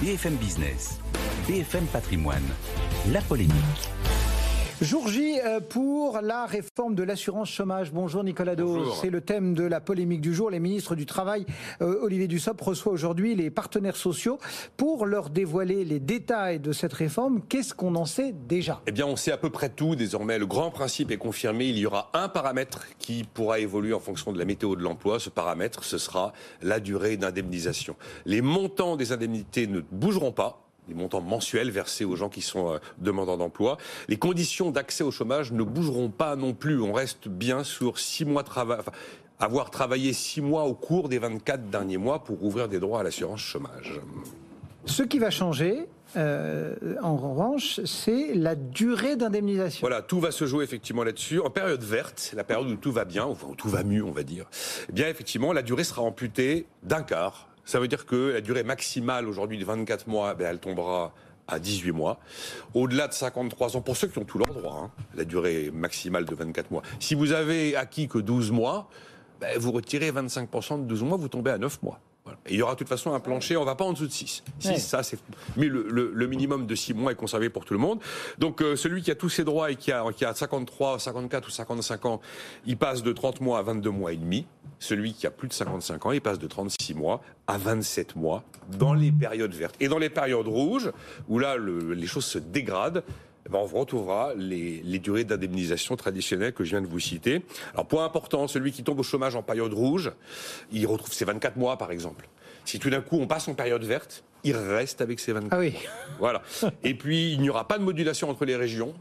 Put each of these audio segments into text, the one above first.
BFM Business, BFM Patrimoine, la polémique. Jour J euh, pour la réforme de l'assurance chômage. Bonjour Nicolas Dos. C'est le thème de la polémique du jour. Les ministres du Travail, euh, Olivier Dussopt, reçoit aujourd'hui les partenaires sociaux pour leur dévoiler les détails de cette réforme. Qu'est-ce qu'on en sait déjà? Eh bien, on sait à peu près tout désormais. Le grand principe est confirmé. Il y aura un paramètre qui pourra évoluer en fonction de la météo de l'emploi. Ce paramètre, ce sera la durée d'indemnisation. Les montants des indemnités ne bougeront pas les montants mensuels versés aux gens qui sont euh, demandeurs d'emploi. Les conditions d'accès au chômage ne bougeront pas non plus. On reste bien sur six mois de travail. avoir travaillé six mois au cours des 24 derniers mois pour ouvrir des droits à l'assurance chômage. Ce qui va changer, euh, en revanche, c'est la durée d'indemnisation. Voilà, tout va se jouer effectivement là-dessus. En période verte, la période où tout va bien, enfin où tout va mieux, on va dire, eh bien effectivement, la durée sera amputée d'un quart ça veut dire que la durée maximale aujourd'hui de 24 mois, ben, elle tombera à 18 mois. Au-delà de 53 ans, pour ceux qui ont tous leurs droits, hein, la durée maximale de 24 mois. Si vous avez acquis que 12 mois, ben, vous retirez 25% de 12 mois, vous tombez à 9 mois il y aura de toute façon un plancher, on ne va pas en dessous de 6. 6, ça c'est... Mais le, minimum de 6 mois est conservé pour tout le monde. Donc euh, celui qui a tous ses droits et qui a, qui a 53, 54 ou 55 ans, il passe de 30 mois à 22 mois et demi. Celui qui a plus de 55 ans, il passe de 36 mois à 27 mois dans les périodes vertes. Et dans les périodes rouges, où là les choses se dégradent, eh ben, on retrouvera les, les durées d'indemnisation traditionnelles que je viens de vous citer. Alors, point important, celui qui tombe au chômage en période rouge, il retrouve ses 24 mois, par exemple. Si tout d'un coup on passe en période verte, il reste avec ses 24 ah oui. Voilà. Et puis, il n'y aura pas de modulation entre les régions.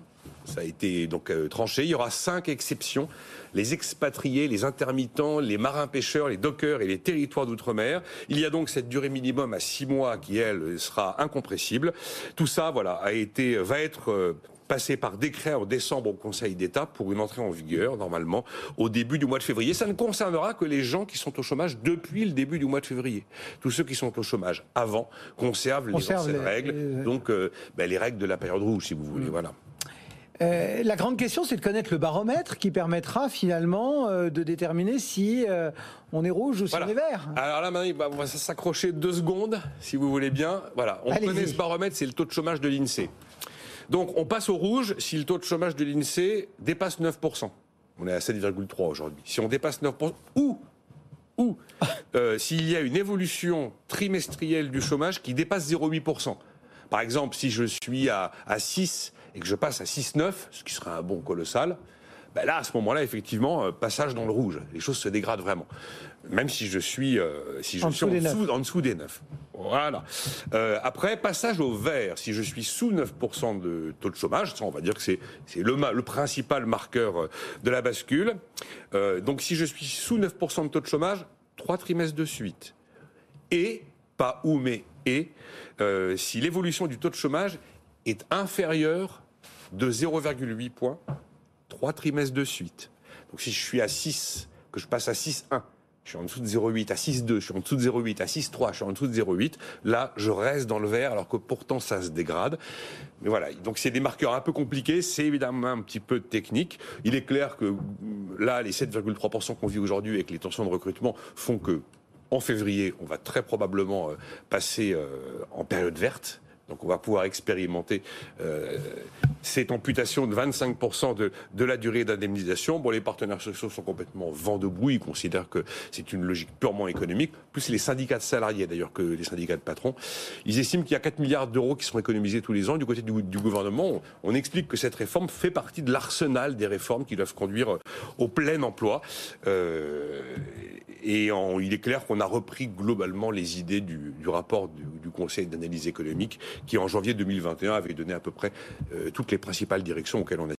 Ça a été donc euh, tranché. Il y aura cinq exceptions les expatriés, les intermittents, les marins-pêcheurs, les dockers et les territoires d'outre-mer. Il y a donc cette durée minimum à six mois qui, elle, sera incompressible. Tout ça, voilà, a été, va être euh, passé par décret en décembre au Conseil d'État pour une entrée en vigueur, normalement, au début du mois de février. Ça ne concernera que les gens qui sont au chômage depuis le début du mois de février. Tous ceux qui sont au chômage avant conservent les anciennes règles, donc euh, ben, les règles de la période rouge, si vous voulez. Mm. Voilà. Euh, la grande question, c'est de connaître le baromètre qui permettra finalement euh, de déterminer si euh, on est rouge ou si on est vert. Alors là, maintenant, on va s'accrocher deux secondes, si vous voulez bien. Voilà, on connaît ce baromètre, c'est le taux de chômage de l'INSEE. Donc, on passe au rouge si le taux de chômage de l'INSEE dépasse 9%. On est à 7,3 aujourd'hui. Si on dépasse 9%, ou ou s'il y a une évolution trimestrielle du chômage qui dépasse 0,8%. Par exemple, si je suis à, à 6 et que je passe à 6,9, ce qui serait un bon colossal, ben là, à ce moment-là, effectivement, euh, passage dans le rouge. Les choses se dégradent vraiment. Même si je suis, euh, si je en, suis en, dessous, en, dessous, des 9. Voilà. Euh, après, passage au vert. Si je suis sous 9% de taux de chômage, ça, on va dire que c'est le, le principal marqueur de la bascule. donc, si je suis sous 9% de taux de chômage, trois trimestres de suite. Et, pas ou, mais et, si l'évolution du taux de chômage est inférieur de 0,8 points, trois trimestres de suite. Donc si je suis à 6, que je passe à 6,1, je suis en dessous de 0,8 à 6,2, je suis en dessous de 0,8 à 6,3, je suis en dessous de 0,8. Là, je reste dans le vert alors que pourtant ça se dégrade. Mais voilà, donc c'est des marqueurs un peu compliqués, c'est évidemment un petit peu technique. Il est clair que là, les 7,3% qu'on vit aujourd'hui avec les tensions de recrutement font que en février, on va très probablement euh, passer euh, en période verte. Donc on va pouvoir expérimenter euh, cette amputation de 25% de, de, la durée d'indemnisation. Bon, les partenaires sociaux sont complètement vent debout. Ils considèrent que c'est une logique purement économique. Plus les syndicats de salariés, d'ailleurs, que les syndicats de patrons. Ils estiment qu'il y a 4 milliards d'euros qui seront économisés tous les ans. Du côté du, gouvernement, on, explique que cette réforme fait partie de l'arsenal des réformes qui doivent conduire au plein emploi. Euh, et il est clair qu'on a repris globalement les idées du, rapport du, Conseil d'analyse économique qui, en janvier 2021, avait donné à peu près euh, toutes les principales directions auxquelles on a